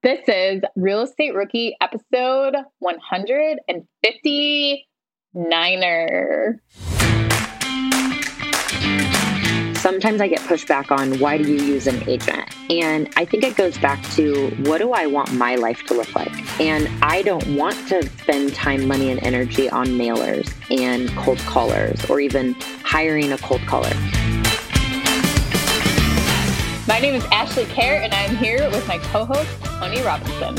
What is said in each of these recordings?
This is Real Estate Rookie episode 159er. Sometimes I get pushback on why do you use an agent? And I think it goes back to what do I want my life to look like? And I don't want to spend time, money, and energy on mailers and cold callers or even hiring a cold caller. My name is Ashley Kehr, and I'm here with my co host, Tony Robinson.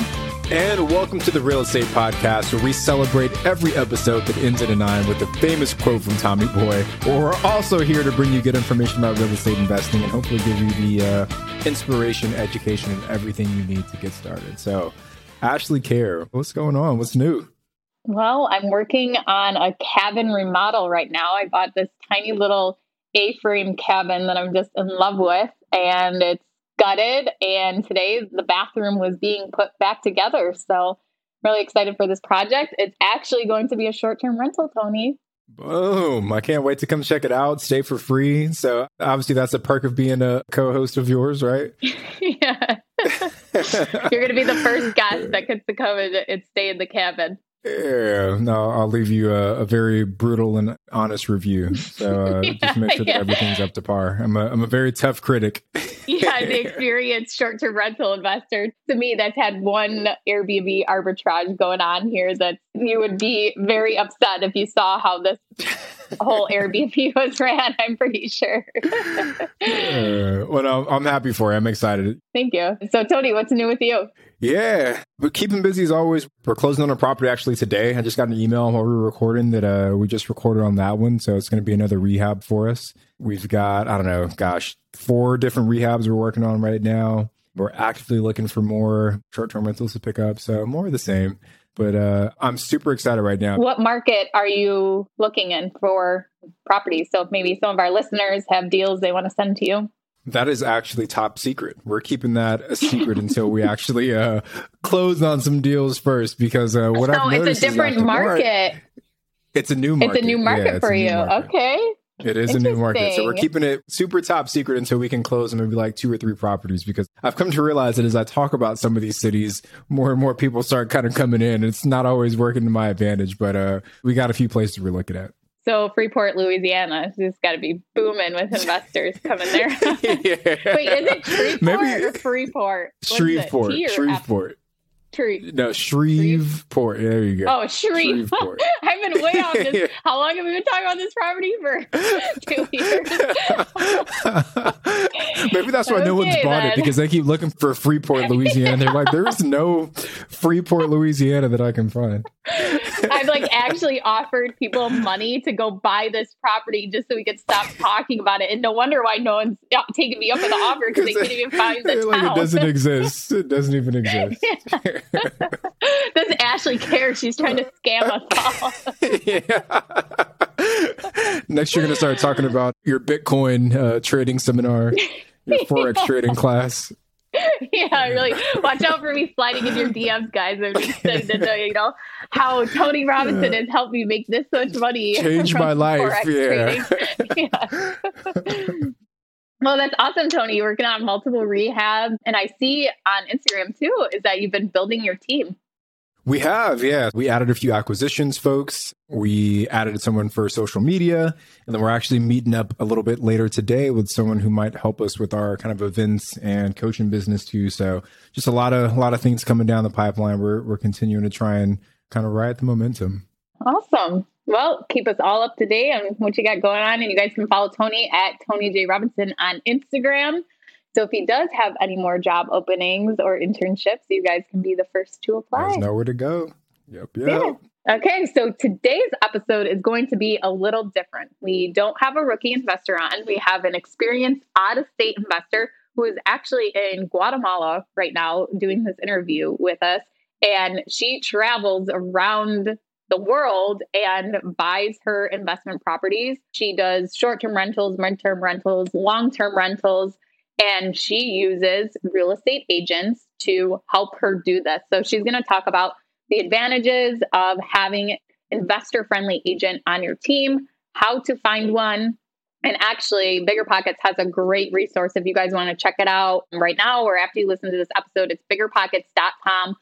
And welcome to the Real Estate Podcast, where we celebrate every episode that ends in a nine with a famous quote from Tommy Boy. We're also here to bring you good information about real estate investing and hopefully give you the uh, inspiration, education, and everything you need to get started. So, Ashley Kehr, what's going on? What's new? Well, I'm working on a cabin remodel right now. I bought this tiny little A frame cabin that I'm just in love with and it's gutted. And today the bathroom was being put back together. So really excited for this project. It's actually going to be a short term rental, Tony. Boom. I can't wait to come check it out. Stay for free. So obviously that's a perk of being a co-host of yours, right? yeah. You're going to be the first guest that gets to come and stay in the cabin. Yeah, no, I'll leave you a, a, very brutal and honest review. So uh, yeah, just make sure that yeah. everything's up to par. I'm a I'm a very tough critic. yeah, the experienced short term rental investor. To me, that's had one Airbnb arbitrage going on here. That you would be very upset if you saw how this whole Airbnb was ran. I'm pretty sure. uh, well, no, I'm happy for you. I'm excited. Thank you. So, Tony, what's new with you? Yeah, but keeping busy as always. We're closing on a property actually today. I just got an email while we were recording that uh, we just recorded on that one. So it's going to be another rehab for us. We've got, I don't know, gosh, four different rehabs we're working on right now. We're actively looking for more short term rentals to pick up. So more of the same. But uh, I'm super excited right now. What market are you looking in for properties? So maybe some of our listeners have deals they want to send to you. That is actually top secret. We're keeping that a secret until we actually uh, close on some deals first because uh, what so I've noticed it's a different market. it's a new market. It's a new market yeah, for you. Market. Okay. It is a new market. So we're keeping it super top secret until we can close and maybe like two or three properties because I've come to realize that as I talk about some of these cities, more and more people start kind of coming in. It's not always working to my advantage, but uh, we got a few places we're looking at. So Freeport, Louisiana, it's got to be booming with investors coming there. Wait, is it Shreveport Maybe, or Freeport? Shreveport. Shreveport. Shreve. No, Shreveport. There you go. Oh, Shreve. Shreveport. I've been way off this. How long have we been talking about this property for? Two years. Maybe that's why okay, no one's bought then. it because they keep looking for Freeport, Louisiana. They're like, there is no Freeport, Louisiana that I can find. I've like actually offered people money to go buy this property just so we could stop talking about it. And no wonder why no one's uh, taking me up on the offer because they can't even find the like town. It doesn't exist. It doesn't even exist. Does Ashley care? She's trying to scam us all. yeah. Next, you're going to start talking about your Bitcoin uh, trading seminar, your Forex yeah. trading class. yeah, really. Watch out for me sliding in your DMs, guys. I'm just to know, you know, how Tony Robinson has helped me make this much money. Change my life. Yeah. yeah. Well, that's awesome, Tony. You're working on multiple rehabs. And I see on Instagram too, is that you've been building your team. We have, yeah. We added a few acquisitions folks. We added someone for social media. And then we're actually meeting up a little bit later today with someone who might help us with our kind of events and coaching business too. So just a lot of a lot of things coming down the pipeline. We're we're continuing to try and kind of ride the momentum. Awesome. Well, keep us all up to date on what you got going on. And you guys can follow Tony at Tony J. Robinson on Instagram. So if he does have any more job openings or internships, you guys can be the first to apply. There's nowhere to go. Yep, yep. Yeah. Okay, so today's episode is going to be a little different. We don't have a rookie investor on. We have an experienced out of state investor who is actually in Guatemala right now doing this interview with us. And she travels around the world and buys her investment properties. She does short term rentals, mid term rentals, long term rentals, and she uses real estate agents to help her do this. So she's going to talk about the advantages of having investor friendly agent on your team, how to find one, And actually, Bigger Pockets has a great resource if you guys want to check it out right now or after you listen to this episode. It's biggerpockets.com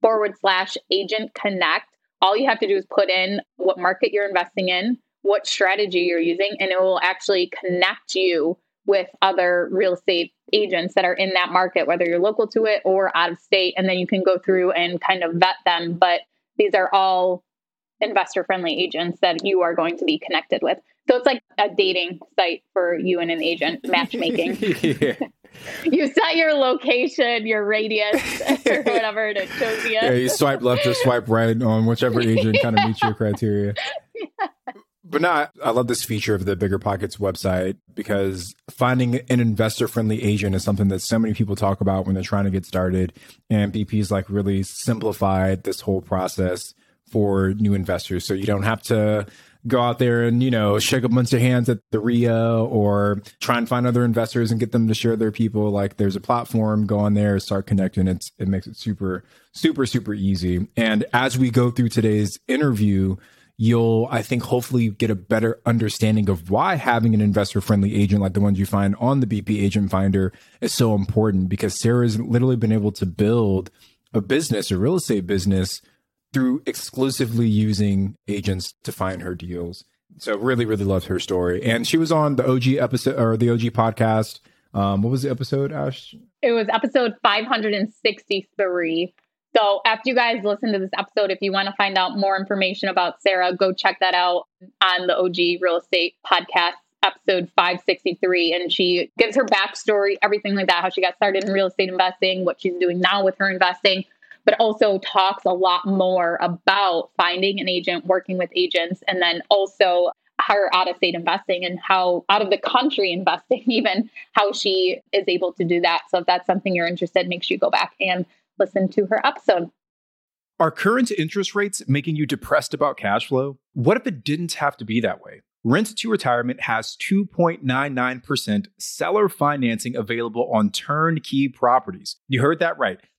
forward slash agent connect. All you have to do is put in what market you're investing in, what strategy you're using, and it will actually connect you with other real estate agents that are in that market, whether you're local to it or out of state. And then you can go through and kind of vet them. But these are all investor friendly agents that you are going to be connected with. So it's like a dating site for you and an agent matchmaking. you set your location, your radius, or whatever, and it shows you. Yeah, you swipe left or swipe right on whichever agent kind of meets your criteria. Yeah. But now I love this feature of the Bigger Pockets website because finding an investor friendly agent is something that so many people talk about when they're trying to get started. And BP's like really simplified this whole process for new investors. So you don't have to go out there and, you know, shake a bunch of hands at the REIA or try and find other investors and get them to share their people. Like there's a platform, go on there, start connecting. It's, it makes it super, super, super easy. And as we go through today's interview, you'll, I think, hopefully get a better understanding of why having an investor friendly agent like the ones you find on the BP Agent Finder is so important because Sarah's literally been able to build a business, a real estate business through exclusively using agents to find her deals. So really, really loved her story. And she was on the OG episode or the OG podcast. Um, what was the episode, Ash? It was episode 563. So after you guys listen to this episode, if you want to find out more information about Sarah, go check that out on the OG Real Estate Podcast, episode 563. And she gives her backstory, everything like that, how she got started in real estate investing, what she's doing now with her investing, but also talks a lot more about finding an agent, working with agents, and then also her out of state investing and how out of the country investing, even how she is able to do that. So if that's something you're interested, make sure you go back and listen to her episode. Are current interest rates making you depressed about cash flow? What if it didn't have to be that way? Rent to Retirement has 2.99% seller financing available on turnkey properties. You heard that right.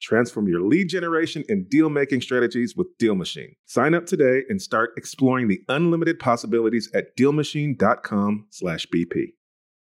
Transform your lead generation and deal making strategies with Deal Machine. Sign up today and start exploring the unlimited possibilities at dealmachine.com/bp.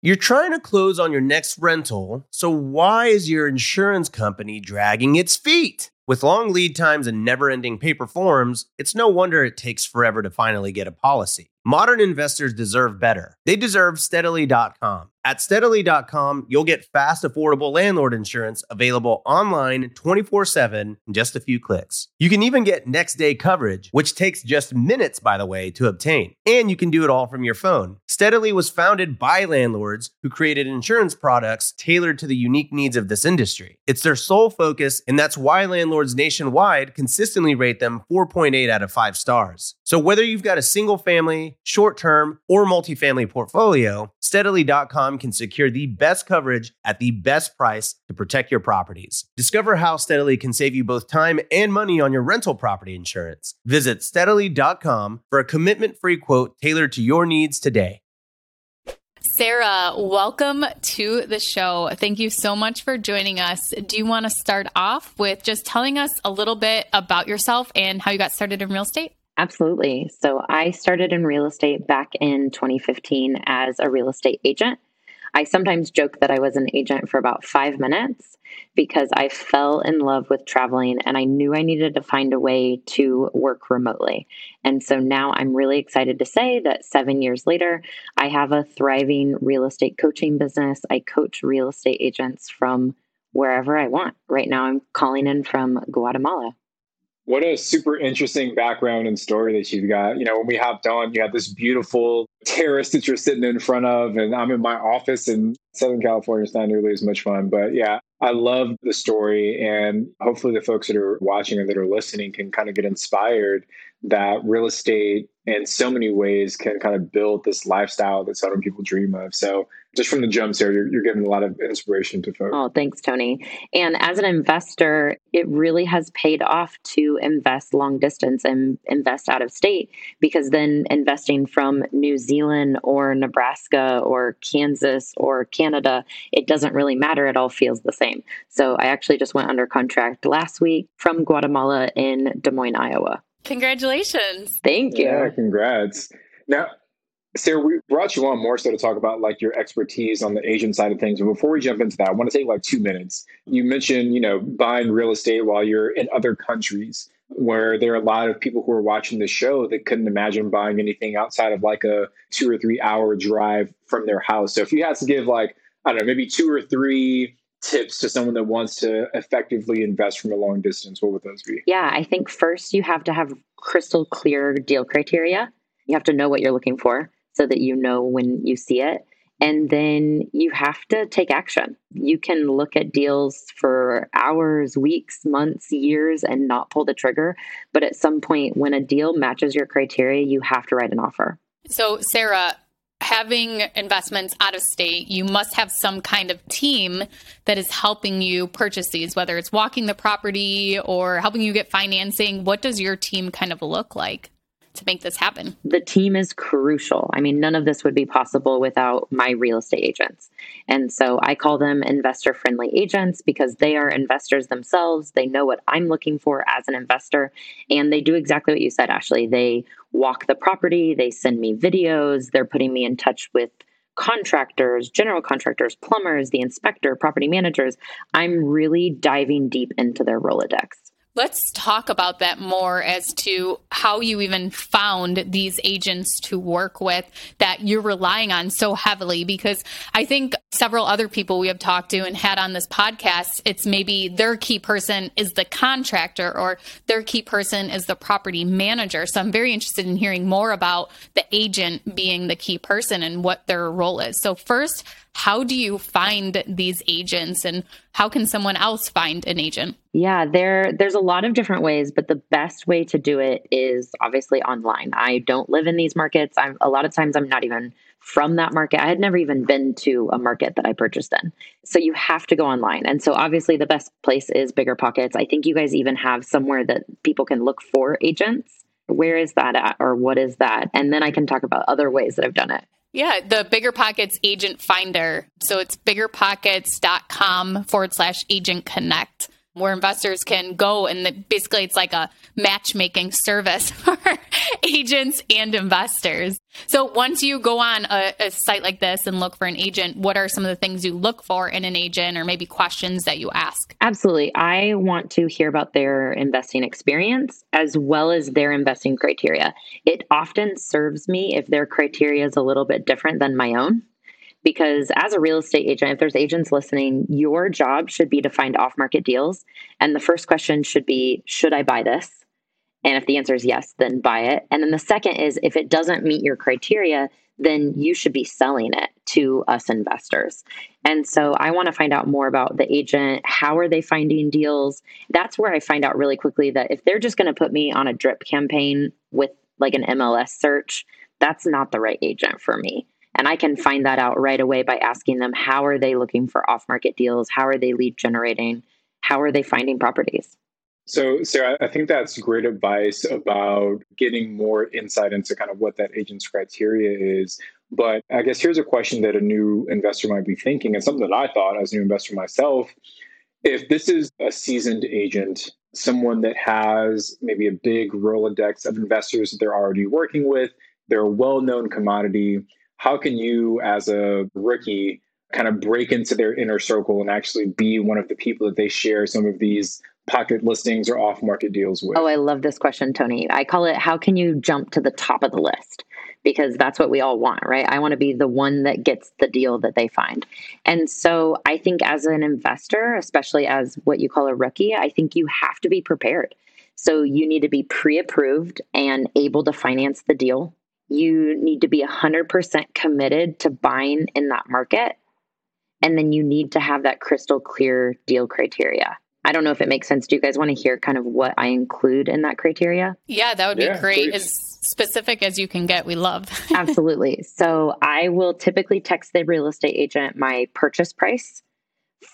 You're trying to close on your next rental, so why is your insurance company dragging its feet? With long lead times and never ending paper forms, it's no wonder it takes forever to finally get a policy. Modern investors deserve better. They deserve steadily.com. At steadily.com, you'll get fast, affordable landlord insurance available online 24 7 in just a few clicks. You can even get next day coverage, which takes just minutes, by the way, to obtain. And you can do it all from your phone. Steadily was founded by landlords who created insurance products tailored to the unique needs of this industry. It's their sole focus, and that's why landlords nationwide consistently rate them 4.8 out of 5 stars. So whether you've got a single family, short term, or multifamily portfolio, steadily.com can secure the best coverage at the best price to protect your properties. Discover how Steadily can save you both time and money on your rental property insurance. Visit steadily.com for a commitment free quote tailored to your needs today. Sarah, welcome to the show. Thank you so much for joining us. Do you want to start off with just telling us a little bit about yourself and how you got started in real estate? Absolutely. So, I started in real estate back in 2015 as a real estate agent. I sometimes joke that I was an agent for about five minutes because I fell in love with traveling and I knew I needed to find a way to work remotely. And so now I'm really excited to say that seven years later, I have a thriving real estate coaching business. I coach real estate agents from wherever I want. Right now, I'm calling in from Guatemala. What a super interesting background and story that you've got. You know, when we hopped on, you have this beautiful terrace that you're sitting in front of, and I'm in my office in Southern California. It's not nearly as much fun, but yeah, I love the story. And hopefully, the folks that are watching or that are listening can kind of get inspired that real estate in so many ways can kind of build this lifestyle that so many people dream of. So just from the jump there, you're, you're giving a lot of inspiration to folks. Oh, thanks, Tony. And as an investor, it really has paid off to invest long distance and invest out of state because then investing from New Zealand or Nebraska or Kansas or Canada, it doesn't really matter. It all feels the same. So I actually just went under contract last week from Guatemala in Des Moines, Iowa. Congratulations. Thank you. Yeah, congrats. Now, Sarah, we brought you on more so to talk about like your expertise on the Asian side of things. But before we jump into that, I want to take like two minutes. You mentioned, you know, buying real estate while you're in other countries where there are a lot of people who are watching the show that couldn't imagine buying anything outside of like a two or three hour drive from their house. So if you had to give like, I don't know, maybe two or three tips to someone that wants to effectively invest from a long distance, what would those be? Yeah, I think first you have to have crystal clear deal criteria. You have to know what you're looking for so that you know when you see it. And then you have to take action. You can look at deals for hours, weeks, months, years, and not pull the trigger. But at some point, when a deal matches your criteria, you have to write an offer. So, Sarah, having investments out of state, you must have some kind of team that is helping you purchase these, whether it's walking the property or helping you get financing. What does your team kind of look like? To make this happen? The team is crucial. I mean, none of this would be possible without my real estate agents. And so I call them investor friendly agents because they are investors themselves. They know what I'm looking for as an investor. And they do exactly what you said, Ashley. They walk the property, they send me videos, they're putting me in touch with contractors, general contractors, plumbers, the inspector, property managers. I'm really diving deep into their Rolodex. Let's talk about that more as to how you even found these agents to work with that you're relying on so heavily. Because I think several other people we have talked to and had on this podcast, it's maybe their key person is the contractor or their key person is the property manager. So I'm very interested in hearing more about the agent being the key person and what their role is. So, first, how do you find these agents and how can someone else find an agent? Yeah, there there's a lot of different ways, but the best way to do it is obviously online. I don't live in these markets. I'm a lot of times I'm not even from that market. I had never even been to a market that I purchased in. So you have to go online. And so obviously the best place is Bigger Pockets. I think you guys even have somewhere that people can look for agents. Where is that at or what is that? And then I can talk about other ways that I've done it. Yeah, the Bigger Pockets agent finder. So it's biggerpockets.com forward slash agent connect where investors can go and the, basically it's like a matchmaking service for agents and investors. So once you go on a, a, site like this and look for an agent, what are some of the things you look for in an agent or maybe questions that you ask? Absolutely. I want to hear about their investing experience as well as their investing criteria. It often serves me if their criteria is a little bit different than my own because as a real estate agent, if there's agents listening, your job should be to find off market deals. And the first question should be Should I buy this? And if the answer is yes, then buy it. And then the second is if it doesn't meet your criteria, then you should be selling it to us investors. And so I want to find out more about the agent. How are they finding deals? That's where I find out really quickly that if they're just going to put me on a drip campaign with like an MLS search, that's not the right agent for me. And I can find that out right away by asking them how are they looking for off market deals? How are they lead generating? How are they finding properties? So, Sarah, I think that's great advice about getting more insight into kind of what that agent's criteria is. But I guess here's a question that a new investor might be thinking, and something that I thought as a new investor myself. If this is a seasoned agent, someone that has maybe a big Rolodex of investors that they're already working with, they're a well known commodity, how can you, as a rookie, kind of break into their inner circle and actually be one of the people that they share some of these pocket listings or off market deals with? Oh, I love this question, Tony. I call it how can you jump to the top of the list? Because that's what we all want, right? I want to be the one that gets the deal that they find. And so I think as an investor, especially as what you call a rookie, I think you have to be prepared. So you need to be pre approved and able to finance the deal. You need to be 100% committed to buying in that market. And then you need to have that crystal clear deal criteria. I don't know if it makes sense. Do you guys want to hear kind of what I include in that criteria? Yeah, that would be yeah, great. Please. As specific as you can get. We love. Absolutely. So I will typically text the real estate agent my purchase price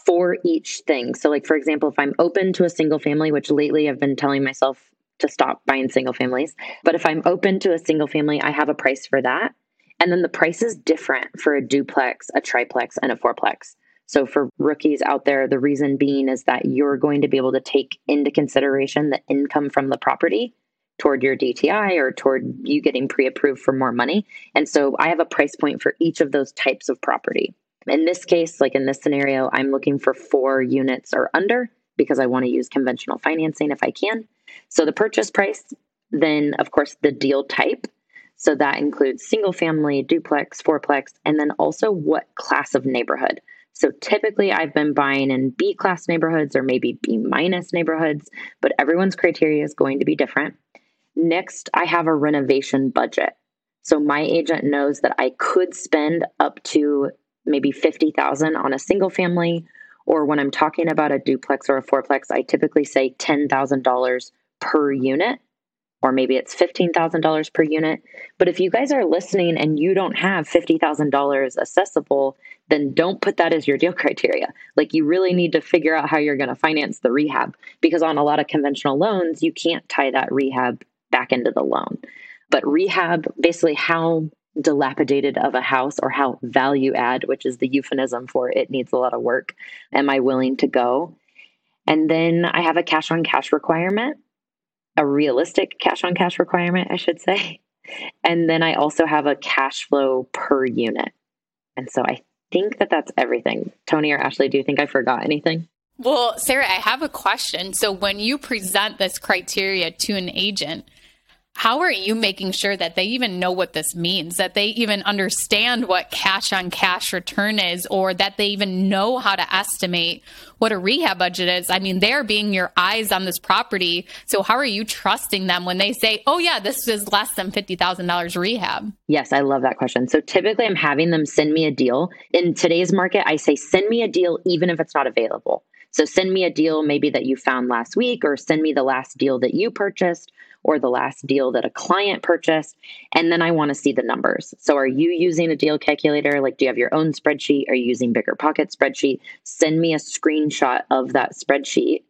for each thing. So, like, for example, if I'm open to a single family, which lately I've been telling myself to stop buying single families, but if I'm open to a single family, I have a price for that. And then the price is different for a duplex, a triplex, and a fourplex. So, for rookies out there, the reason being is that you're going to be able to take into consideration the income from the property toward your DTI or toward you getting pre approved for more money. And so, I have a price point for each of those types of property. In this case, like in this scenario, I'm looking for four units or under because I want to use conventional financing if I can. So, the purchase price, then, of course, the deal type. So, that includes single family, duplex, fourplex, and then also what class of neighborhood. So typically I've been buying in B class neighborhoods or maybe B minus neighborhoods, but everyone's criteria is going to be different. Next, I have a renovation budget. So my agent knows that I could spend up to maybe 50,000 on a single family or when I'm talking about a duplex or a fourplex, I typically say $10,000 per unit or maybe it's $15,000 per unit. But if you guys are listening and you don't have $50,000 accessible, then don't put that as your deal criteria. Like you really need to figure out how you're going to finance the rehab because on a lot of conventional loans, you can't tie that rehab back into the loan. But rehab, basically, how dilapidated of a house or how value add, which is the euphemism for it needs a lot of work, am I willing to go? And then I have a cash on cash requirement a realistic cash on cash requirement, I should say. And then I also have a cash flow per unit. And so I think that that's everything. Tony or Ashley, do you think I forgot anything? Well, Sarah, I have a question. So when you present this criteria to an agent, how are you making sure that they even know what this means, that they even understand what cash on cash return is, or that they even know how to estimate what a rehab budget is? I mean, they're being your eyes on this property. So, how are you trusting them when they say, oh, yeah, this is less than $50,000 rehab? Yes, I love that question. So, typically, I'm having them send me a deal. In today's market, I say, send me a deal even if it's not available. So, send me a deal maybe that you found last week, or send me the last deal that you purchased or the last deal that a client purchased. And then I want to see the numbers. So are you using a deal calculator? Like, do you have your own spreadsheet? Are you using Bigger Pocket spreadsheet? Send me a screenshot of that spreadsheet.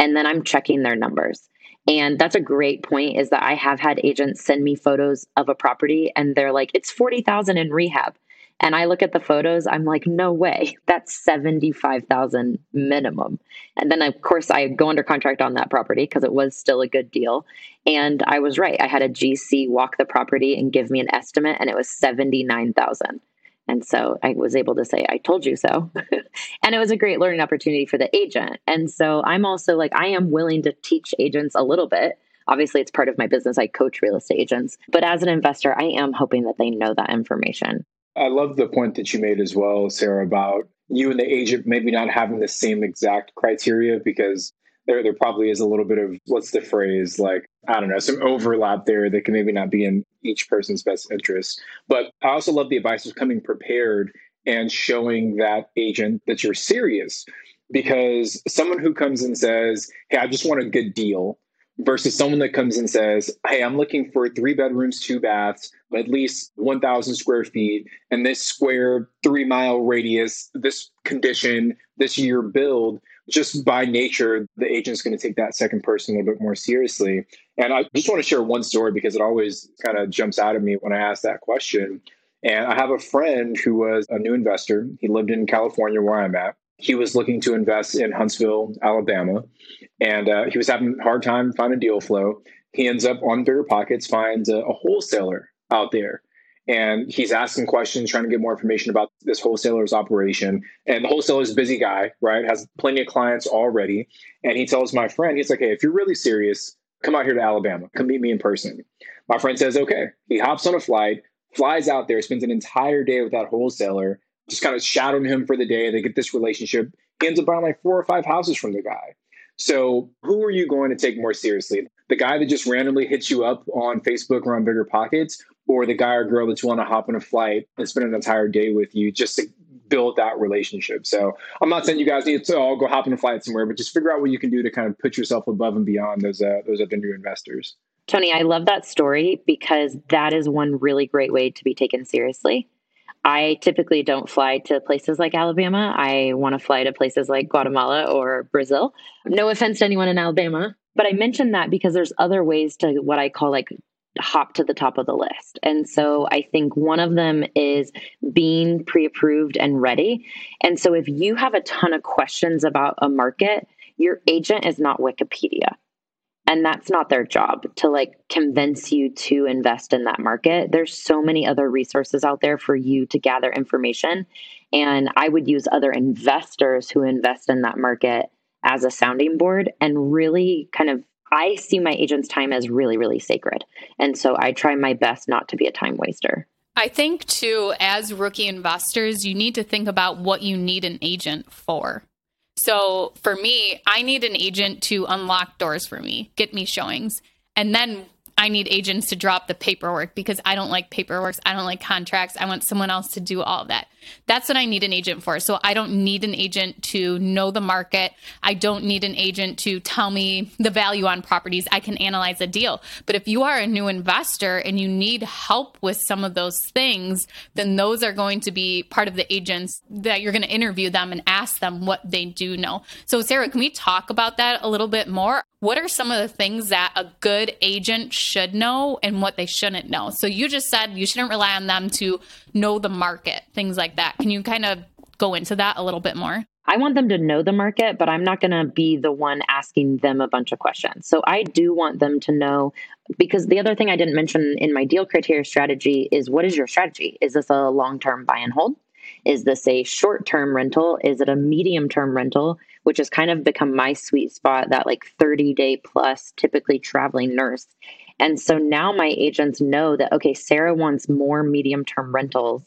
And then I'm checking their numbers. And that's a great point is that I have had agents send me photos of a property and they're like, it's 40,000 in rehab. And I look at the photos, I'm like, no way, that's 75,000 minimum. And then of course I go under contract on that property because it was still a good deal. And I was right. I had a GC walk the property and give me an estimate and it was 79,000. And so I was able to say, I told you so. and it was a great learning opportunity for the agent. And so I'm also like, I am willing to teach agents a little bit. Obviously, it's part of my business. I coach real estate agents. But as an investor, I am hoping that they know that information. I love the point that you made as well, Sarah, about you and the agent maybe not having the same exact criteria because there there probably is a little bit of what's the phrase like I don't know some overlap there that can maybe not be in each person's best interest. But I also love the advice of coming prepared and showing that agent that you're serious because someone who comes and says, "Hey, I just want a good deal," versus someone that comes and says, Hey, I'm looking for three bedrooms, two baths, at least 1,000 square feet, and this square three mile radius, this condition, this year build. Just by nature, the agent's going to take that second person a little bit more seriously. And I just want to share one story because it always kind of jumps out at me when I ask that question. And I have a friend who was a new investor. He lived in California, where I'm at he was looking to invest in Huntsville, Alabama, and uh, he was having a hard time finding deal flow. He ends up on Bigger Pockets, finds a, a wholesaler out there, and he's asking questions, trying to get more information about this wholesaler's operation. And the wholesaler's a busy guy, right? Has plenty of clients already. And he tells my friend, he's like, "Hey, if you're really serious, come out here to Alabama. Come meet me in person." My friend says, "Okay." He hops on a flight, flies out there, spends an entire day with that wholesaler just kind of shadowing him for the day. They get this relationship. He ends up buying like four or five houses from the guy. So who are you going to take more seriously? The guy that just randomly hits you up on Facebook or on Bigger Pockets, or the guy or girl that's want to hop on a flight and spend an entire day with you just to build that relationship. So I'm not saying you guys need to all go hop on a flight somewhere, but just figure out what you can do to kind of put yourself above and beyond those uh, those other new investors. Tony, I love that story because that is one really great way to be taken seriously. I typically don't fly to places like Alabama. I want to fly to places like Guatemala or Brazil. No offense to anyone in Alabama, but I mentioned that because there's other ways to what I call like hop to the top of the list. And so I think one of them is being pre approved and ready. And so if you have a ton of questions about a market, your agent is not Wikipedia and that's not their job to like convince you to invest in that market. There's so many other resources out there for you to gather information and i would use other investors who invest in that market as a sounding board and really kind of i see my agent's time as really really sacred. And so i try my best not to be a time waster. I think too, as rookie investors, you need to think about what you need an agent for. So for me, I need an agent to unlock doors for me, get me showings. And then I need agents to drop the paperwork because I don't like paperwork. I don't like contracts. I want someone else to do all of that. That's what I need an agent for. So I don't need an agent to know the market. I don't need an agent to tell me the value on properties. I can analyze a deal. But if you are a new investor and you need help with some of those things, then those are going to be part of the agents that you're going to interview them and ask them what they do know. So, Sarah, can we talk about that a little bit more? what are some of the things that a good agent should know and what they shouldn't know? So you just said you shouldn't rely on them to know the market, things like that. Can you kind of go into that a little bit more? I want them to know the market, but I'm not going to be the one asking them a bunch of questions. So I do want them to know because the other thing I didn't mention in my deal criteria strategy is what is your strategy? Is this a long term buy and hold? Is this a short term rental? Is it a medium term rental? Which has kind of become my sweet spot, that like 30 day plus, typically traveling nurse. And so now my agents know that, okay, Sarah wants more medium term rentals.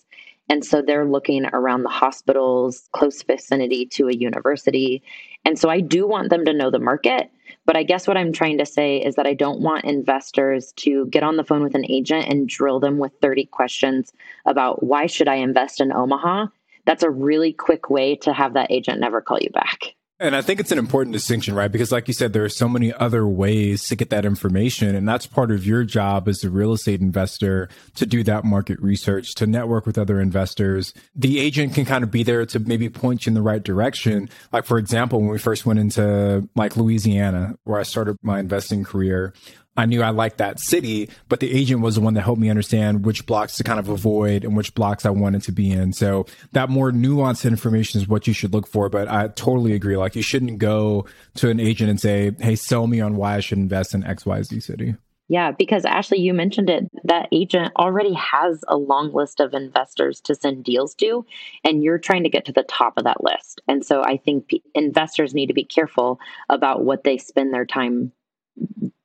And so they're looking around the hospitals, close vicinity to a university. And so I do want them to know the market. But I guess what I'm trying to say is that I don't want investors to get on the phone with an agent and drill them with 30 questions about why should I invest in Omaha? That's a really quick way to have that agent never call you back. And I think it's an important distinction, right? Because like you said, there are so many other ways to get that information. And that's part of your job as a real estate investor to do that market research, to network with other investors. The agent can kind of be there to maybe point you in the right direction. Like, for example, when we first went into like Louisiana, where I started my investing career, I knew I liked that city, but the agent was the one that helped me understand which blocks to kind of avoid and which blocks I wanted to be in. So that more nuanced information is what you should look for. But I totally agree. Like you shouldn't go to an agent and say, Hey, sell me on why I should invest in XYZ city. Yeah, because Ashley, you mentioned it. That agent already has a long list of investors to send deals to, and you're trying to get to the top of that list. And so I think p- investors need to be careful about what they spend their time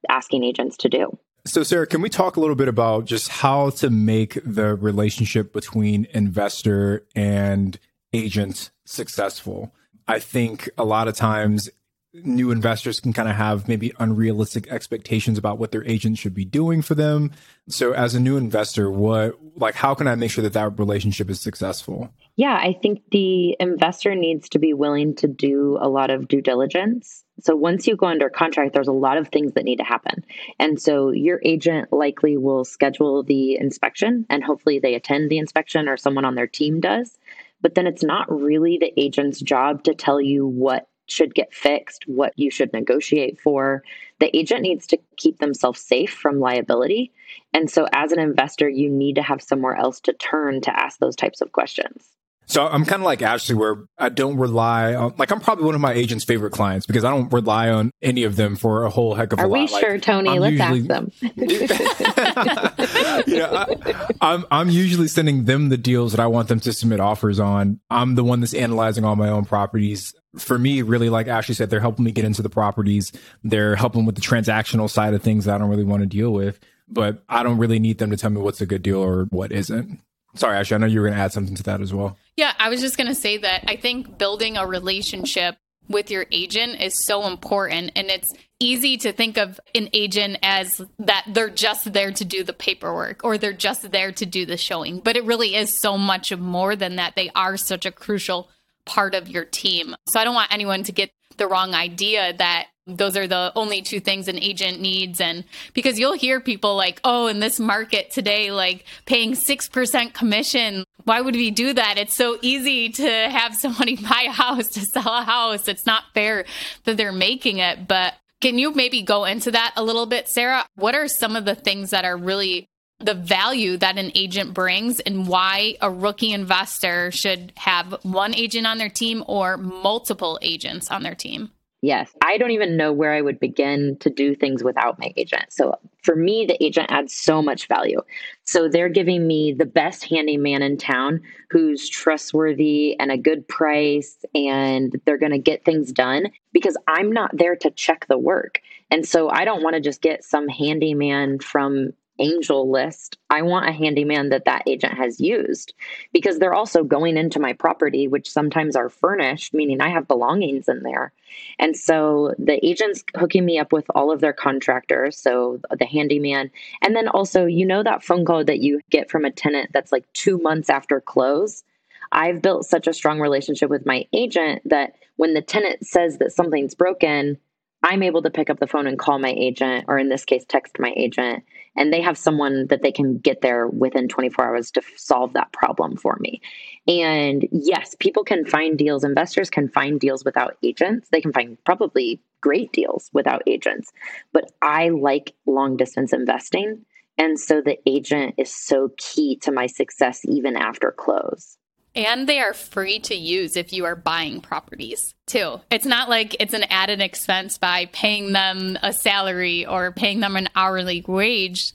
asking agents to do. So, Sarah, can we talk a little bit about just how to make the relationship between investor and agent successful? I think a lot of times new investors can kind of have maybe unrealistic expectations about what their agent should be doing for them. So as a new investor, what like how can I make sure that that relationship is successful? Yeah, I think the investor needs to be willing to do a lot of due diligence. So once you go under contract, there's a lot of things that need to happen. And so your agent likely will schedule the inspection and hopefully they attend the inspection or someone on their team does. But then it's not really the agent's job to tell you what should get fixed, what you should negotiate for. The agent needs to keep themselves safe from liability. And so, as an investor, you need to have somewhere else to turn to ask those types of questions. So I'm kind of like Ashley, where I don't rely on, like, I'm probably one of my agent's favorite clients because I don't rely on any of them for a whole heck of a Are lot. we sure, like, Tony? I'm Let's usually, ask them. yeah, I, I'm I'm usually sending them the deals that I want them to submit offers on. I'm the one that's analyzing all my own properties. For me, really, like Ashley said, they're helping me get into the properties. They're helping with the transactional side of things that I don't really want to deal with. But I don't really need them to tell me what's a good deal or what isn't. Sorry, Ashley, I know you were going to add something to that as well. Yeah, I was just going to say that I think building a relationship with your agent is so important and it's easy to think of an agent as that they're just there to do the paperwork or they're just there to do the showing but it really is so much more than that. They are such a crucial part of your team. So i don't want anyone to get the wrong idea that those are the only two things an agent needs. And because you'll hear people like oh in this market today like paying 6% commission. Why would we do that? It's so easy to have somebody buy a house to sell a house. It's not fair that they're making it. But can you maybe go into that a little bit sarah? What are some of the things that are really the value that an agent brings and why a rookie investor should have one agent on their team or multiple agents on their team Yes. I don't even know where I would begin to do things without my agent. So for me, the agent adds so much value. So they're giving me the best handyman in town who's trustworthy and a good price, and they're going to get things done because I'm not there to check the work. And so I don't want to just get some handyman from Angie's List, I want a handyman that that agent has used because they're also going into my property, which sometimes are furnished, meaning I have belongings in there. And so the agent's hooking me up with all of their contractors, so the handyman. And then also, you know, that phone call that you get from a tenant that's like two months after close. I've built such a strong relationship with my agent that when the tenant says that something's broken, I'm able to pick up the phone and call my agent, or in this case, text my agent, and they have someone that they can get there within 24 hours to solve that problem for me. And yes, people can find deals, investors can find deals without agents. They can find probably great deals without agents. But I like long distance investing. And so the agent is so key to my success even after close. And they are free to use if you are buying properties too. It's not like it's an added expense by paying them a salary or paying them an hourly wage,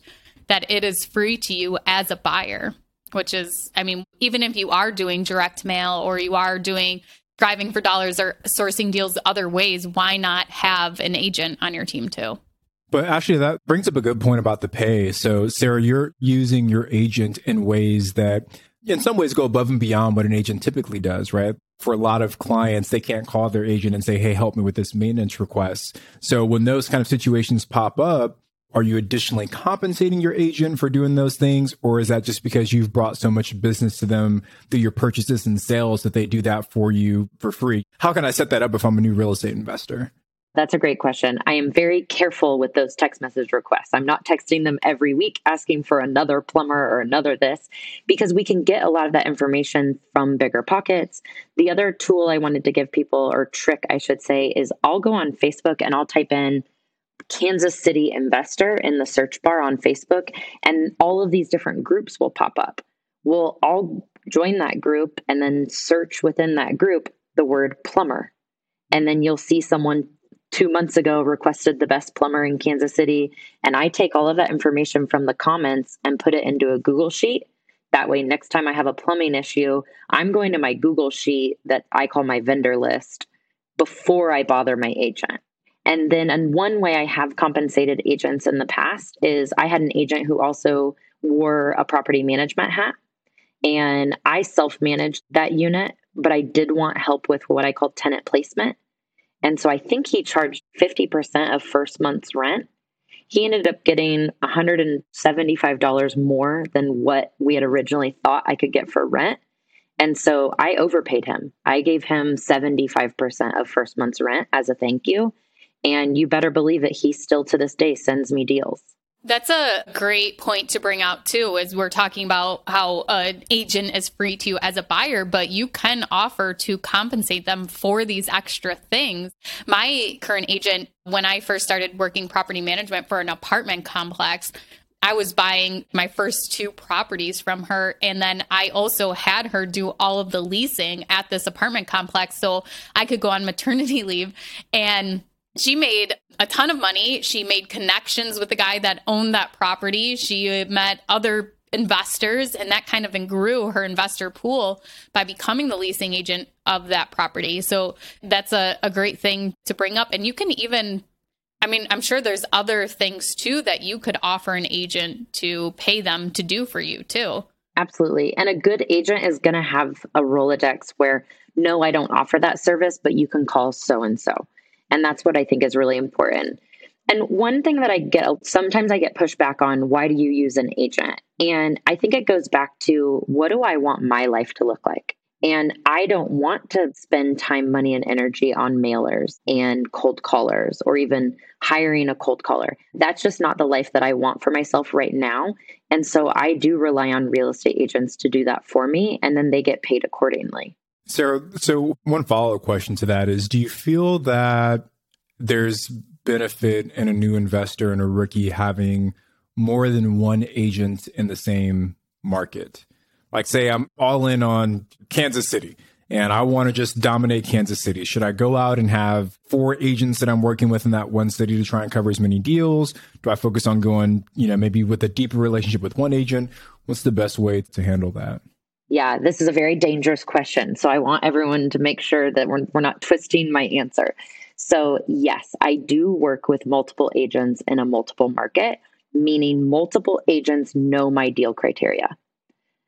that it is free to you as a buyer, which is, I mean, even if you are doing direct mail or you are doing driving for dollars or sourcing deals other ways, why not have an agent on your team too? But actually, that brings up a good point about the pay. So, Sarah, you're using your agent in ways that in some ways go above and beyond what an agent typically does, right? For a lot of clients, they can't call their agent and say, Hey, help me with this maintenance request. So when those kind of situations pop up, are you additionally compensating your agent for doing those things? Or is that just because you've brought so much business to them through your purchases and sales that they do that for you for free? How can I set that up if I'm a new real estate investor? That's a great question. I am very careful with those text message requests. I'm not texting them every week asking for another plumber or another this because we can get a lot of that information from bigger pockets. The other tool I wanted to give people, or trick I should say, is I'll go on Facebook and I'll type in Kansas City investor in the search bar on Facebook, and all of these different groups will pop up. We'll all join that group and then search within that group the word plumber. And then you'll see someone two months ago requested the best plumber in Kansas City. And I take all of that information from the comments and put it into a Google Sheet. That way, next time I have a plumbing issue, I'm going to my Google Sheet that I call my vendor list before I bother my agent. And then, and one way I have compensated agents in the past is I had an agent who also wore a property management hat. And I self managed that unit, but I did want help with what I call tenant placement. And so I think he charged 50% of first month's rent. He ended up getting $175 more than what we had originally thought I could get for rent. And so I overpaid him. I gave him 75% of first month's rent as a thank you. And you better believe that he still to this day sends me deals. That's a great point to bring out too, as we're talking about how an agent is free to you as a buyer, but you can offer to compensate them for these extra things. My current agent, when I first started working property management for an apartment complex, I was buying my first two properties from her. And then I also had her do all of the leasing at this apartment complex so I could go on maternity leave. And she made a ton of money. She made connections with the guy that owned that property. She met other investors and that kind of grew her investor pool by becoming the leasing agent of that property. So that's a, a great thing to bring up. And you can even, I mean, I'm sure there's other things too that you could offer an agent to pay them to do for you too. Absolutely. And a good agent is going to have a Rolodex where, no, I don't offer that service, but you can call so and so. And that's what I think is really important. And one thing that I get sometimes I get pushback on why do you use an agent? And I think it goes back to what do I want my life to look like? And I don't want to spend time, money, and energy on mailers and cold callers or even hiring a cold caller. That's just not the life that I want for myself right now. And so I do rely on real estate agents to do that for me, and then they get paid accordingly. Sarah, so one follow up question to that is Do you feel that there's benefit in a new investor and a rookie having more than one agent in the same market? Like, say, I'm all in on Kansas City and I want to just dominate Kansas City. Should I go out and have four agents that I'm working with in that one city to try and cover as many deals? Do I focus on going, you know, maybe with a deeper relationship with one agent? What's the best way to handle that? Yeah, this is a very dangerous question. So I want everyone to make sure that we're, we're not twisting my answer. So, yes, I do work with multiple agents in a multiple market, meaning multiple agents know my deal criteria.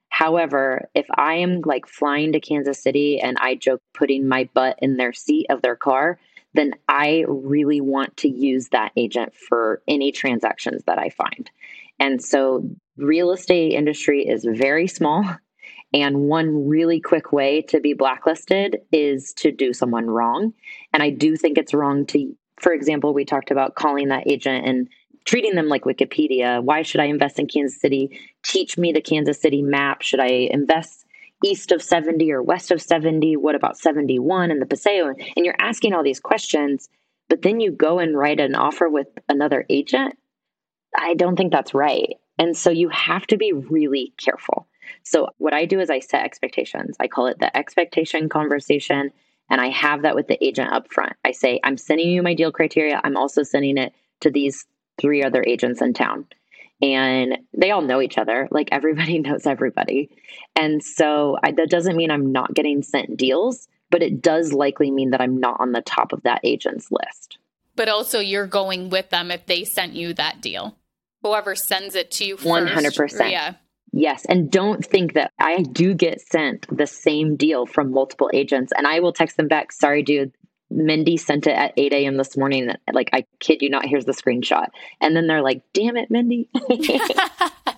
However, if I am like flying to Kansas City and I joke putting my butt in their seat of their car, then I really want to use that agent for any transactions that I find. And so real estate industry is very small and one really quick way to be blacklisted is to do someone wrong. And I do think it's wrong to, for example, we talked about calling that agent and treating them like Wikipedia. Why should I invest in Kansas City? Teach me the Kansas City map. Should I invest east of 70 or west of 70? What about 71 and the Paseo? And you're asking all these questions, but then you go and write an offer with another agent. I don't think that's right. And so you have to be really careful. So, what I do is I set expectations. I call it the expectation conversation. And I have that with the agent up front. I say, I'm sending you my deal criteria. I'm also sending it to these three other agents in town. And they all know each other. Like everybody knows everybody. And so I, that doesn't mean I'm not getting sent deals, but it does likely mean that I'm not on the top of that agent's list. But also, you're going with them if they sent you that deal. Whoever sends it to you first. 100%. Yeah. Yes. And don't think that I do get sent the same deal from multiple agents and I will text them back, sorry, dude, Mindy sent it at 8 a.m. this morning. Like, I kid you not, here's the screenshot. And then they're like, damn it, Mindy.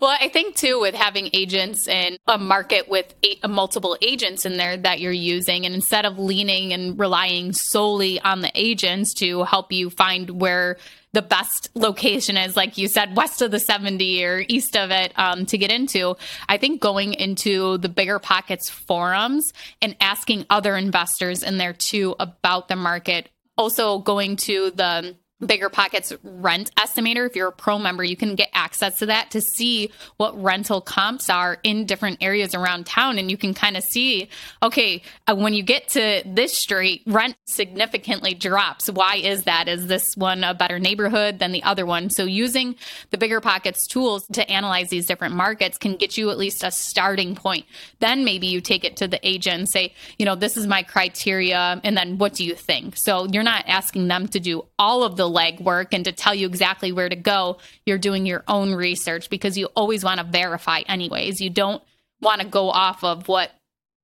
Well, I think too, with having agents in a market with multiple agents in there that you're using, and instead of leaning and relying solely on the agents to help you find where the best location is, like you said, west of the 70 or east of it um, to get into, I think going into the bigger pockets forums and asking other investors in there too about the market, also going to the Bigger Pockets rent estimator. If you're a pro member, you can get access to that to see what rental comps are in different areas around town. And you can kind of see, okay, uh, when you get to this street, rent significantly drops. Why is that? Is this one a better neighborhood than the other one? So using the Bigger Pockets tools to analyze these different markets can get you at least a starting point. Then maybe you take it to the agent and say, you know, this is my criteria. And then what do you think? So you're not asking them to do all of the legwork and to tell you exactly where to go. You're doing your own research because you always want to verify, anyways. You don't want to go off of what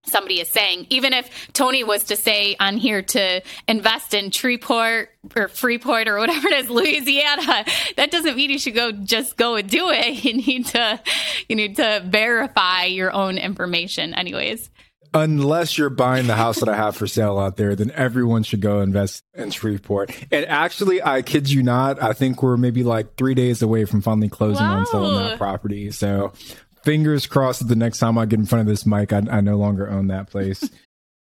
somebody is saying. Even if Tony was to say on here to invest in Treeport or Freeport or whatever it is, Louisiana, that doesn't mean you should go just go and do it. You need to you need to verify your own information anyways. Unless you're buying the house that I have for sale out there, then everyone should go invest in Shreveport. And actually, I kid you not, I think we're maybe like three days away from finally closing wow. on selling that property. So fingers crossed that the next time I get in front of this mic, I, I no longer own that place.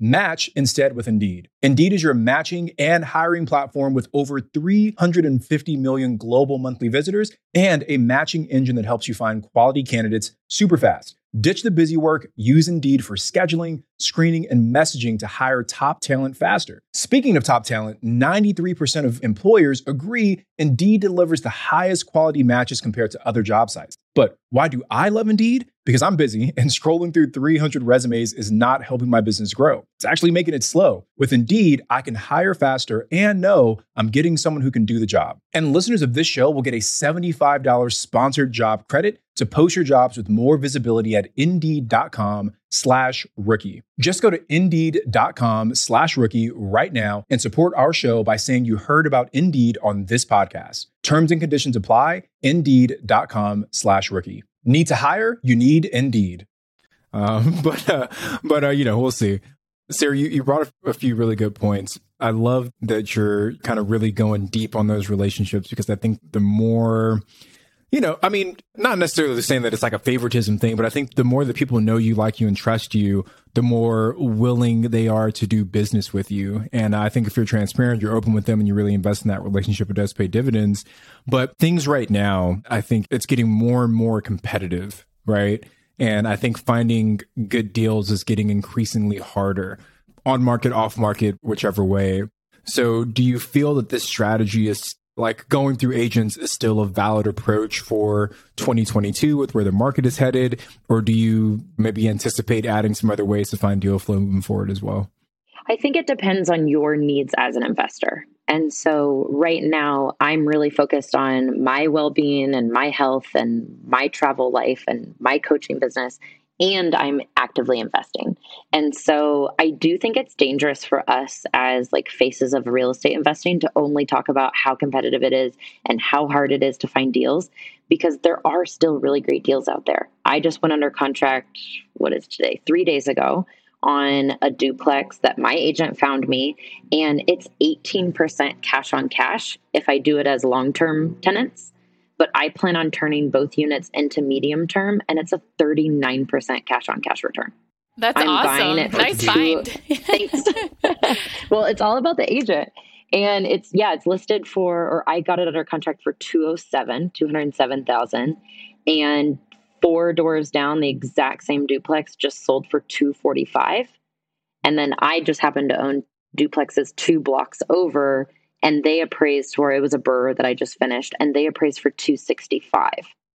Match instead with Indeed. Indeed is your matching and hiring platform with over 350 million global monthly visitors and a matching engine that helps you find quality candidates super fast. Ditch the busy work, use Indeed for scheduling, screening, and messaging to hire top talent faster. Speaking of top talent, 93% of employers agree Indeed delivers the highest quality matches compared to other job sites. But why do I love Indeed? Because I'm busy and scrolling through 300 resumes is not helping my business grow. It's actually making it slow. With Indeed, I can hire faster and know I'm getting someone who can do the job. And listeners of this show will get a $75 sponsored job credit to post your jobs with more visibility at indeed.com slash rookie. Just go to indeed.com slash rookie right now and support our show by saying you heard about Indeed on this podcast. Terms and conditions apply. Indeed.com slash rookie. Need to hire? You need Indeed. Um, but uh, but uh, you know, we'll see. Sarah, you, you brought a, a few really good points. I love that you're kind of really going deep on those relationships because I think the more, you know, I mean, not necessarily saying that it's like a favoritism thing, but I think the more that people know you, like you, and trust you, the more willing they are to do business with you. And I think if you're transparent, you're open with them, and you really invest in that relationship, it does pay dividends. But things right now, I think it's getting more and more competitive, right? And I think finding good deals is getting increasingly harder on market, off market, whichever way. So do you feel that this strategy is like going through agents is still a valid approach for 2022 with where the market is headed? Or do you maybe anticipate adding some other ways to find deal flow moving forward as well? I think it depends on your needs as an investor. And so right now, I'm really focused on my well being and my health and my travel life and my coaching business. And I'm actively investing. And so I do think it's dangerous for us as like faces of real estate investing to only talk about how competitive it is and how hard it is to find deals because there are still really great deals out there. I just went under contract, what is today, three days ago on a duplex that my agent found me, and it's 18% cash on cash if I do it as long term tenants. But I plan on turning both units into medium term, and it's a 39% cash on cash return. That's I'm awesome. nice two, find. thanks. well, it's all about the agent. And it's yeah, it's listed for or I got it under contract for 207, 207,000 and four doors down, the exact same duplex just sold for 245. And then I just happened to own duplexes two blocks over and they appraised for it was a BRRRR that I just finished and they appraised for 265.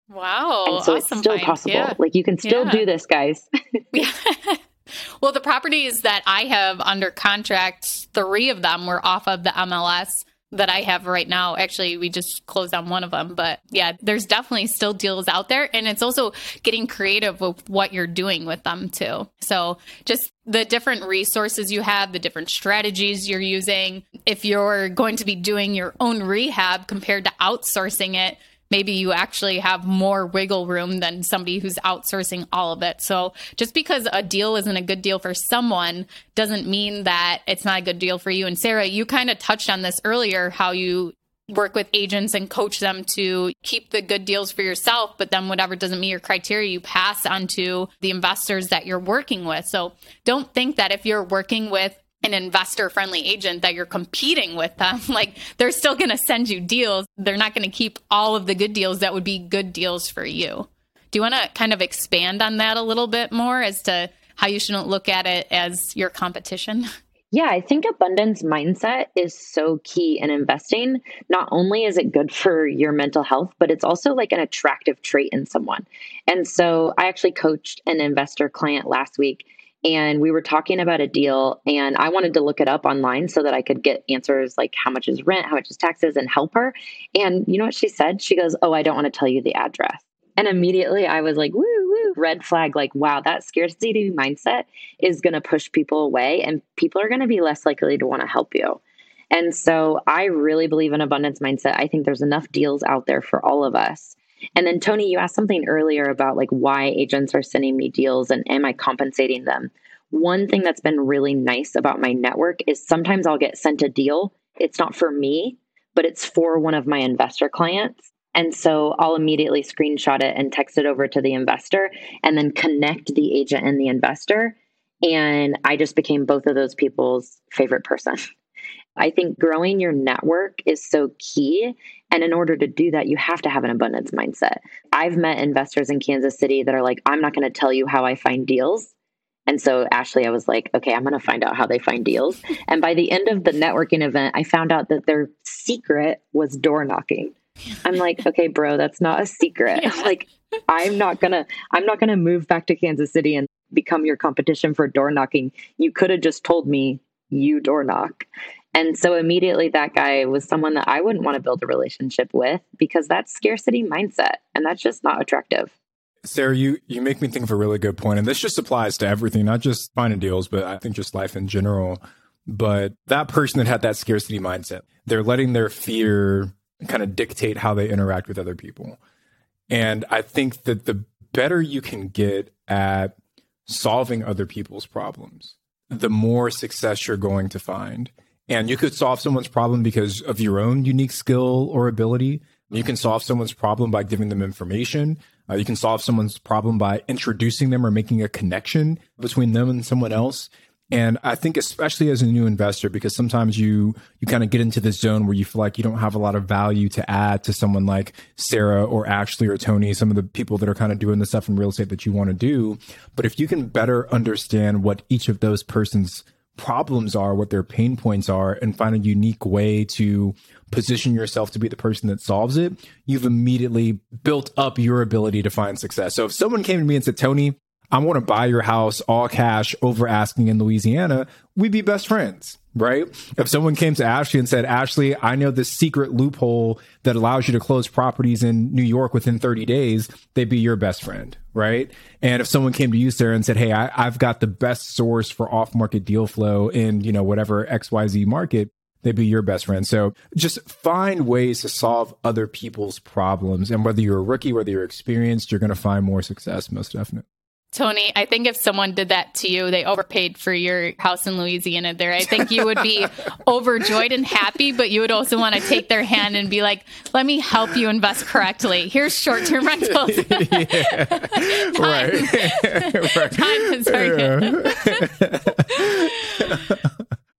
Wow. And so awesome it's still find. possible. Yeah. Like you can still yeah. do this, guys. well, the properties that I have under contract, three of them were off of the MLS that I have right now. Actually, we just closed on one of them, but yeah, there's definitely still deals out there. And it's also getting creative with what you're doing with them too. So just the different resources you have, the different strategies you're using. If you're going to be doing your own rehab compared to outsourcing it, maybe you actually have more wiggle room than somebody who's outsourcing all of it. So just because a deal isn't a good deal for someone doesn't mean that it's not a good deal for you. And Sarah, you kind of touched on this earlier how you work with agents and coach them to keep the good deals for yourself, but then whatever doesn't meet your criteria, you pass on to the investors that you're working with. So don't think that if you're working with an investor friendly agent that you're competing with them, like they're still going to send you deals. They're not going to keep all of the good deals that would be good deals for you. Do you want to kind of expand on that a little bit more as to how you shouldn't look at it as your competition? Yeah, I think abundance mindset is so key in investing. Not only is it good for your mental health, but it's also like an attractive trait in someone. And so I actually coached an investor client last week and we were talking about a deal and i wanted to look it up online so that i could get answers like how much is rent how much is taxes and help her. And you know what she said? She goes oh i don't want to tell you the address. And immediately i was like woo woo red flag like wow that scarcity mindset is going to push people away and people are going to be less likely to want to help you. And so i really believe in abundance mindset. I think there's enough deals out there for all of us and then Tony, you asked something earlier about like why agents are sending me deals and am I compensating them? One thing that's been really nice about my network is sometimes I'll get sent a deal. It's not for me, but it's for one of my investor clients. And so I'll immediately screenshot it and text it over to the investor and then connect the agent and the investor. And I just became both of those people's favorite person. I think growing your network is so key. And in order to do that, you have to have an abundance mindset. I've met investors in Kansas City that are like, I'm not going to tell you how I find deals. And so, Ashley, I was like, okay, I'm going to find out how they find deals. And by the end of the networking event, I found out that their secret was door knocking. I'm like, okay, bro, that's not a secret. Yeah. Like, I'm not gonna, I'm not gonna move back to Kansas City and become your competition for door knocking. You could have just told me you door knock. And so immediately that guy was someone that I wouldn't want to build a relationship with because that's scarcity mindset and that's just not attractive. Sarah, you, you make me think of a really good point, and this just applies to everything, not just finding deals, but I think just life in general. But that person that had that scarcity mindset, they're letting their fear kind of dictate how they interact with other people. And I think that the better you can get at solving other people's problems, the more success you're going to find. And you could solve someone's problem because of your own unique skill or ability. You can solve someone's problem by giving them information. Uh, you can solve someone's problem by introducing them or making a connection between them and someone else. And I think especially as a new investor, because sometimes you you kind of get into this zone where you feel like you don't have a lot of value to add to someone like Sarah or Ashley or Tony, some of the people that are kind of doing the stuff in real estate that you want to do. But if you can better understand what each of those persons problems are, what their pain points are, and find a unique way to position yourself to be the person that solves it, you've immediately built up your ability to find success. So if someone came to me and said, Tony, I want to buy your house all cash over asking in Louisiana, we'd be best friends, right? If someone came to Ashley and said, Ashley, I know this secret loophole that allows you to close properties in New York within 30 days, they'd be your best friend, right? And if someone came to you, Sarah, and said, Hey, I, have got the best source for off market deal flow in, you know, whatever XYZ market, they'd be your best friend. So just find ways to solve other people's problems. And whether you're a rookie, whether you're experienced, you're going to find more success, most definitely. Tony, I think if someone did that to you, they overpaid for your house in Louisiana there. I think you would be overjoyed and happy, but you would also want to take their hand and be like, let me help you invest correctly. Here's short term rentals. time. right. right. Time is yeah.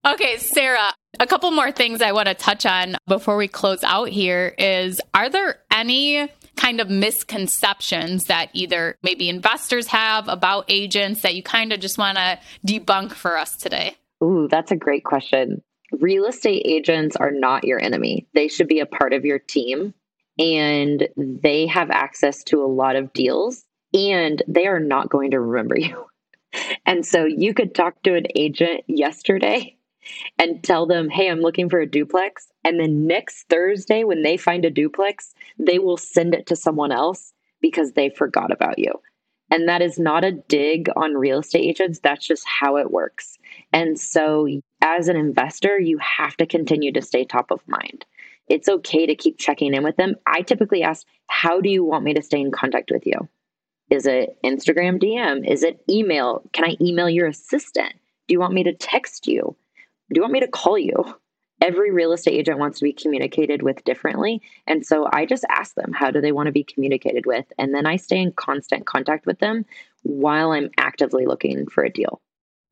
okay, Sarah, a couple more things I want to touch on before we close out here is are there any kind of misconceptions that either maybe investors have about agents that you kind of just want to debunk for us today? Ooh, that's a great question. Real estate agents are not your enemy. They should be a part of your team and they have access to a lot of deals and they are not going to remember you. And so you could talk to an agent yesterday and tell them, hey, I'm looking for a duplex. And then next Thursday, when they find a duplex, they will send it to someone else because they forgot about you. And that is not a dig on real estate agents. That's just how it works. And so, as an investor, you have to continue to stay top of mind. It's okay to keep checking in with them. I typically ask, How do you want me to stay in contact with you? Is it Instagram DM? Is it email? Can I email your assistant? Do you want me to text you? Do you want me to call you? Every real estate agent wants to be communicated with differently. And so I just ask them, how do they want to be communicated with? And then I stay in constant contact with them while I'm actively looking for a deal.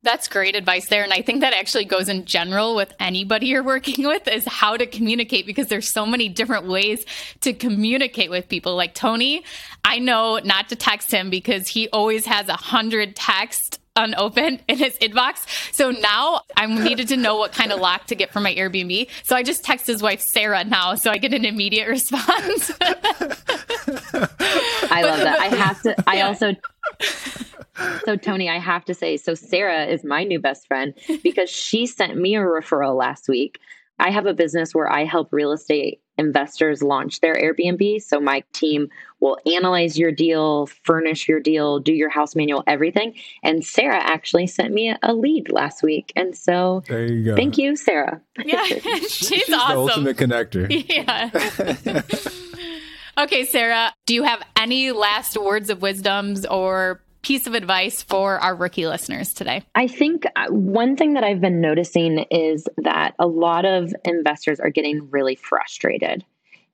That's great advice there. And I think that actually goes in general with anybody you're working with is how to communicate because there's so many different ways to communicate with people. Like Tony, I know not to text him because he always has a hundred texts unopened in his inbox. So now I needed to know what kind of lock to get for my Airbnb. So I just text his wife Sarah now, so I get an immediate response. I love that. I have to. I also. So Tony, I have to say, so Sarah is my new best friend because she sent me a referral last week. I have a business where I help real estate investors launch their Airbnb. So my team will analyze your deal, furnish your deal, do your house manual, everything. And Sarah actually sent me a lead last week. And so there you go. Thank you, Sarah. Yeah, she's, she's awesome. The ultimate connector. Yeah. okay, Sarah, do you have any last words of wisdoms or piece of advice for our rookie listeners today? I think uh, one thing that I've been noticing is that a lot of investors are getting really frustrated.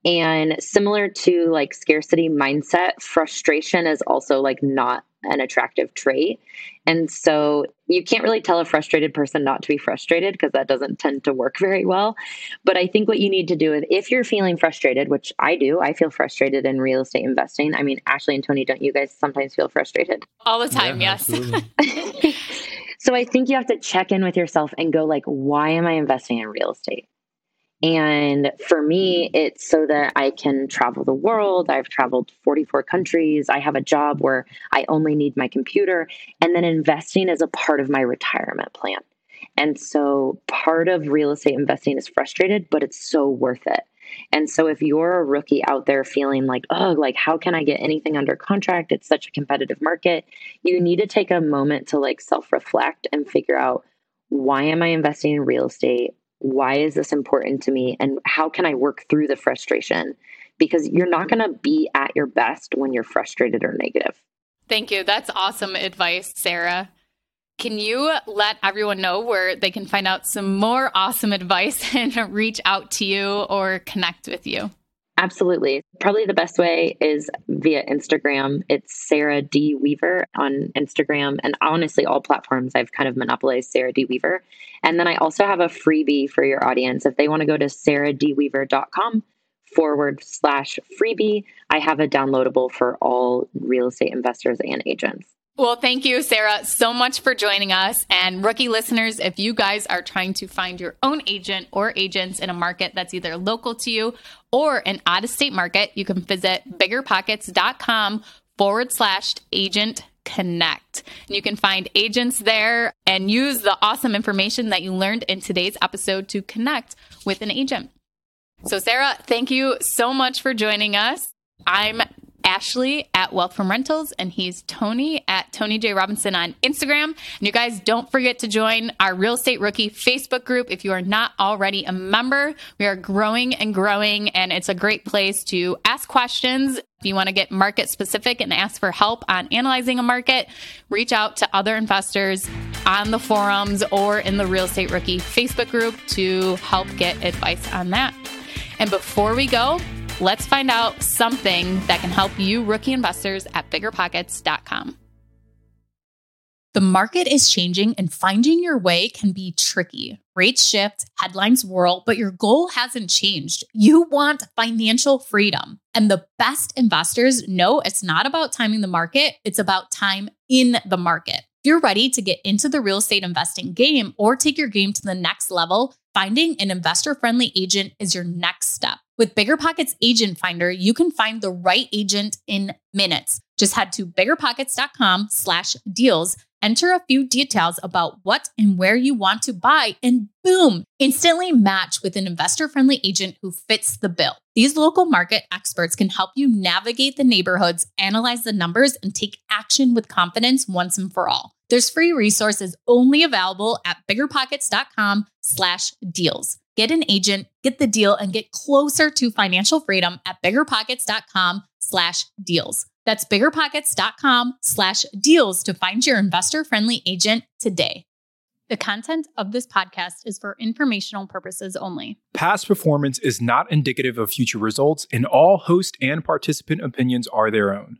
And similar to like scarcity mindset, frustration is also like not an attractive trait. And so you can't really tell a frustrated person not to be frustrated because that doesn't tend to work very well. But I think what you need to do is if you're feeling frustrated, which I do, I feel frustrated in real estate investing. I mean, Ashley and Tony, don't you guys sometimes feel frustrated? All the time, yeah, yes. so I think you have to check in with yourself and go like, why am I investing in real estate? And for me, it's so that I can travel the world. I've traveled 44 countries. I have a job where I only need my computer. And then investing is a part of my retirement plan. And so part of real estate investing is frustrated, but it's so worth it. And so if you're a rookie out there feeling like, oh, like how can I get anything under contract? It's such a competitive market. You need to take a moment to like self-reflect and figure out why am I investing in real estate? Why is this important to me? And how can I work through the frustration? Because you're not going to be at your best when you're frustrated or negative. Thank you. That's awesome advice, Sarah. Can you let everyone know where they can find out some more awesome advice and reach out to you or connect with you? Absolutely. Probably the best way is via Instagram. It's Sarah D. Weaver on Instagram. And honestly, all platforms I've kind of monopolized Sarah D. Weaver. And then I also have a freebie for your audience. If they want to go to sarahdweaver.com forward slash freebie, I have a downloadable for all real estate investors and agents. Well, thank you, Sarah, so much for joining us. And rookie listeners, if you guys are trying to find your own agent or agents in a market that's either local to you or an out of state market, you can visit biggerpockets.com forward slash agent connect. And you can find agents there and use the awesome information that you learned in today's episode to connect with an agent. So, Sarah, thank you so much for joining us. I'm Ashley at Wealth from Rentals, and he's Tony at Tony J. Robinson on Instagram. And you guys don't forget to join our Real Estate Rookie Facebook group if you are not already a member. We are growing and growing, and it's a great place to ask questions. If you want to get market specific and ask for help on analyzing a market, reach out to other investors on the forums or in the Real Estate Rookie Facebook group to help get advice on that. And before we go, Let's find out something that can help you rookie investors at biggerpockets.com. The market is changing and finding your way can be tricky. Rates shift, headlines whirl, but your goal hasn't changed. You want financial freedom. And the best investors know it's not about timing the market, it's about time in the market. If you're ready to get into the real estate investing game or take your game to the next level, finding an investor friendly agent is your next step. With BiggerPockets Agent Finder, you can find the right agent in minutes. Just head to biggerpockets.com slash deals, enter a few details about what and where you want to buy, and boom, instantly match with an investor-friendly agent who fits the bill. These local market experts can help you navigate the neighborhoods, analyze the numbers, and take action with confidence once and for all. There's free resources only available at biggerpockets.com slash deals. Get an agent, get the deal, and get closer to financial freedom at biggerpockets.com slash deals. That's biggerpockets.com slash deals to find your investor friendly agent today. The content of this podcast is for informational purposes only. Past performance is not indicative of future results, and all host and participant opinions are their own.